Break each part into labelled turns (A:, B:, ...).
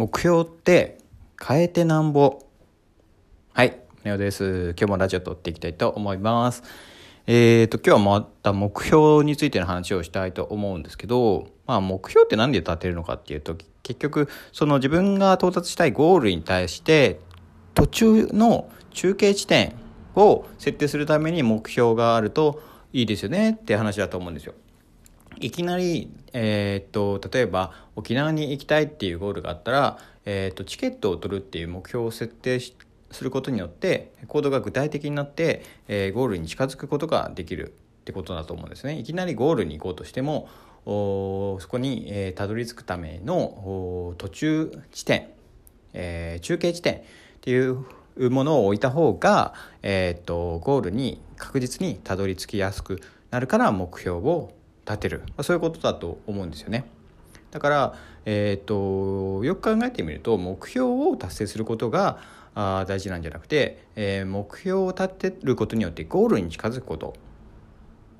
A: 目標って変えてなんぼ？はいネオです。今日もラジオ撮っていきたいと思います。えーと今日はまた目標についての話をしたいと思うんですけどまあ目標って何で立てるのかっていうと結局その自分が到達したいゴールに対して途中の中継地点を設定するために目標があるといいですよねって話だと思うんですよ。いきなり、えー、っと例えば沖縄に行きたいっていうゴールがあったら、えー、っとチケットを取るっていう目標を設定することによって行動が具体的になって、えー、ゴールに近づくことができるってことだと思うんですね。いきなりゴールに行こうとしてもおそこに、えー、たどり着くための途中地点、えー、中継地点っていうものを置いた方が、えーとゴールに確実にたどり着きやすくなるから目標を立てる、まあ、そういうことだと思うんですよね。だから、えーと、よく考えてみると目標を達成することがあ大事なんじゃなくて、えー、目標を立てることによってゴールに近づくこと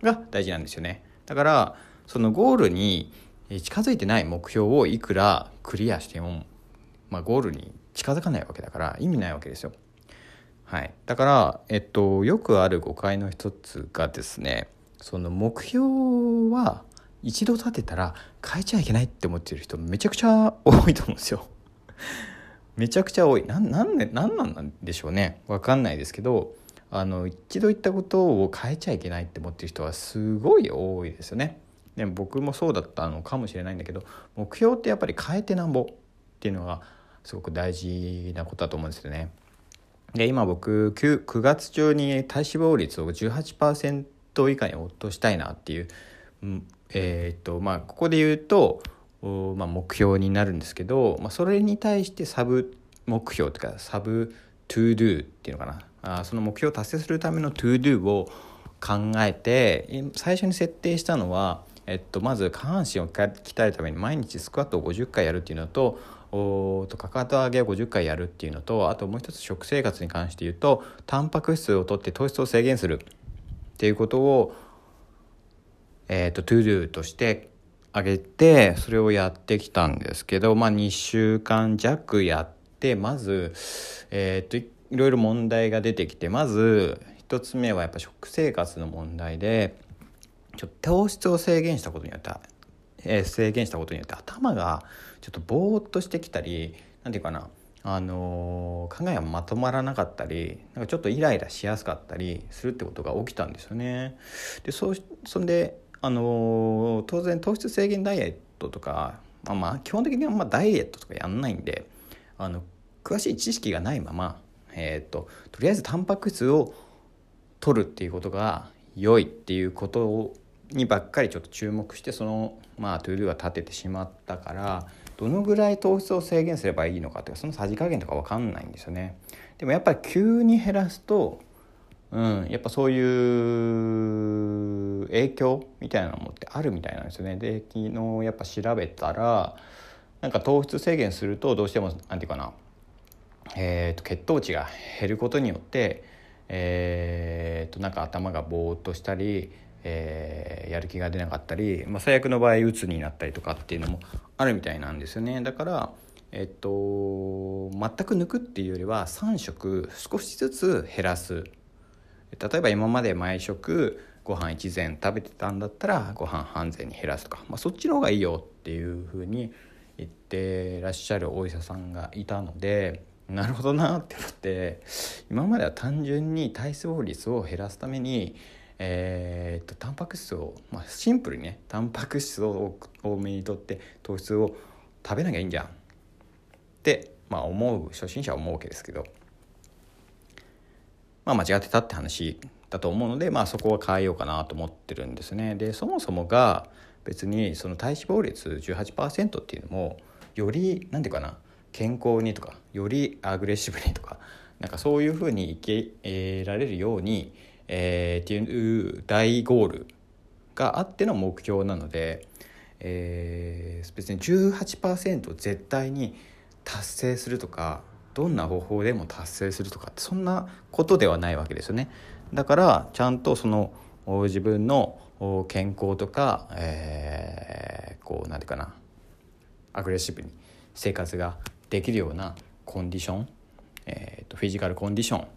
A: が大事なんですよね。だからそのゴールに近づいてない目標をいくらクリアしても、まあ、ゴールに近づかないわけだから意味ないわけですよ。はい、だから、えっと、よくある誤解の一つがですねその目標は一度立てたら変えちゃいけないって思ってる人めちゃくちゃ多いと思うんですよ。めちゃくちゃ多い。ななんで何なんでしょうね。わかんないですけどあの一度言ったことを変えちゃいけないって思ってる人はすごい多いですよね。でも僕もそうだったのかもしれないんだけど目標ってやっぱり変えてなんぼっていうのがすごく大事なことだと思うんですよね。で今僕 9, 9月中に体脂肪率を18%以下に落としたいなっていう、えー、っとまあここで言うと、まあ、目標になるんですけど、まあ、それに対してサブ目標というかサブ to do っていうのかな。あその目標を達成するための to do を考えて最初に設定したのは、えっと、まず下半身を鍛えるために毎日スクワットを50回やるっていうのとおとかかと上げを50回やるっていうのとあともう一つ食生活に関して言うとタンパク質をとって糖質を制限する。っていうことを、えーと、 to do としてあげてそれをやってきたんですけど、まあ、2週間弱やってまず、えーと、いろいろ問題が出てきてまず1つ目はやっぱ食生活の問題でちょっと糖質を制限したことによって、え、制限したことによって頭がちょっとぼーっとしてきたり何て言うかなあの考えがまとまらなかったりなんかちょっとイライラしやすかったりするってことが起きたんですよね。でそうそんで、あの当然糖質制限ダイエットとか、まあ、まあ基本的にはまあダイエットとかやんないんであの詳しい知識がないまま、えーと、とりあえずタンパク質を取るっていうことが良いっていうことにばっかりちょっと注目してそのまあ To Do は立ててしまったからどのぐらい糖質を制限すればいいのかというかそのさじ加減とか分かんないんですよね。でもやっぱり急に減らすと、うん、やっぱそういう影響みたいなのもってあるみたいなんですよね。で昨日やっぱ調べたらなんか糖質制限するとどうしても何て言うかな、えーと、血糖値が減ることによって、えーとなんか頭がぼーっとしたりえー、やる気が出なかったり、まあ、最悪の場合うつになったりとかっていうのもあるみたいなんですよね。だからえっと全く抜くっていうよりは3食少しずつ減らす。例えば今まで毎食ご飯一膳食べてたんだったらご飯半膳に減らすとか、まあ、そっちの方がいいよっていうふうに言ってらっしゃるお医者さんがいたのでなるほどなって思って今までは単純に体脂肪率を減らすためにえー、っとタンパク質を、まあ、シンプルにねタンパク質を多めにとって糖質を食べなきゃいいんじゃんって、まあ、思う初心者は思うわけですけど、まあ、間違ってたって話だと思うので、まあ、そこは変えようかなと思ってるんですね。でそもそもが別にその体脂肪率18%っていうのもより何て言うかな健康にとかよりアグレッシブにとかなんかそういうふうに生けられるようにえー、っていう大ゴールがあっての目標なので、えー、別に18%絶対に達成するとかどんな方法でも達成するとかってそんなことではないわけですよね。だからちゃんとその自分の健康とか、えー、こう何て言うかなアグレッシブに生活ができるようなコンディション、えーと、フィジカルコンディション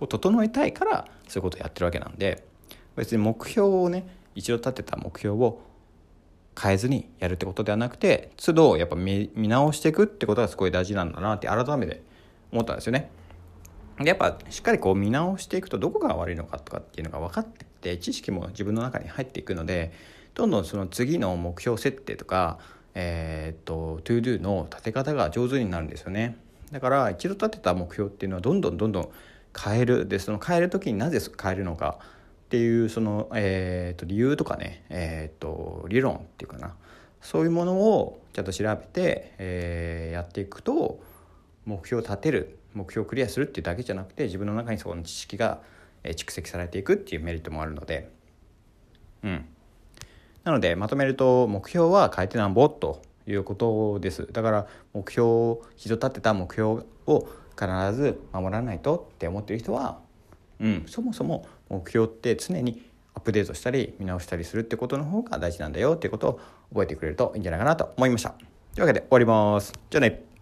A: を整えたいからそういうことをやってるわけなんで別に目標をね一度立てた目標を変えずにやるってことではなくて都度やっぱ見直していくってことがすごい大事なんだなって改めて思ったんですよね。でやっぱしっかりこう見直していくとどこが悪いのかとかっていうのが分かってきて知識も自分の中に入っていくのでどんどんその次の目標設定とかえー、っと To Do の立て方が上手になるんですよねだから一度立てた目標っていうのはどんどんどんどん変える。でその変える時になぜ変えるのかっていうその、えー、と理由とかね、えー、と理論っていうかな。そういうものをちゃんと調べて、えー、やっていくと目標を立てる目標をクリアするっていうだけじゃなくて自分の中にその知識が蓄積されていくっていうメリットもあるので。うん。なのでまとめると目標は変えてなんぼということです。だから目標一度立てた目標を必ず守らないとって思ってる人はうんそもそも目標って常にアップデートしたり見直したりするってことの方が大事なんだよっていうことを覚えてくれるといいんじゃないかなと思いました。というわけで終わります。じゃあね。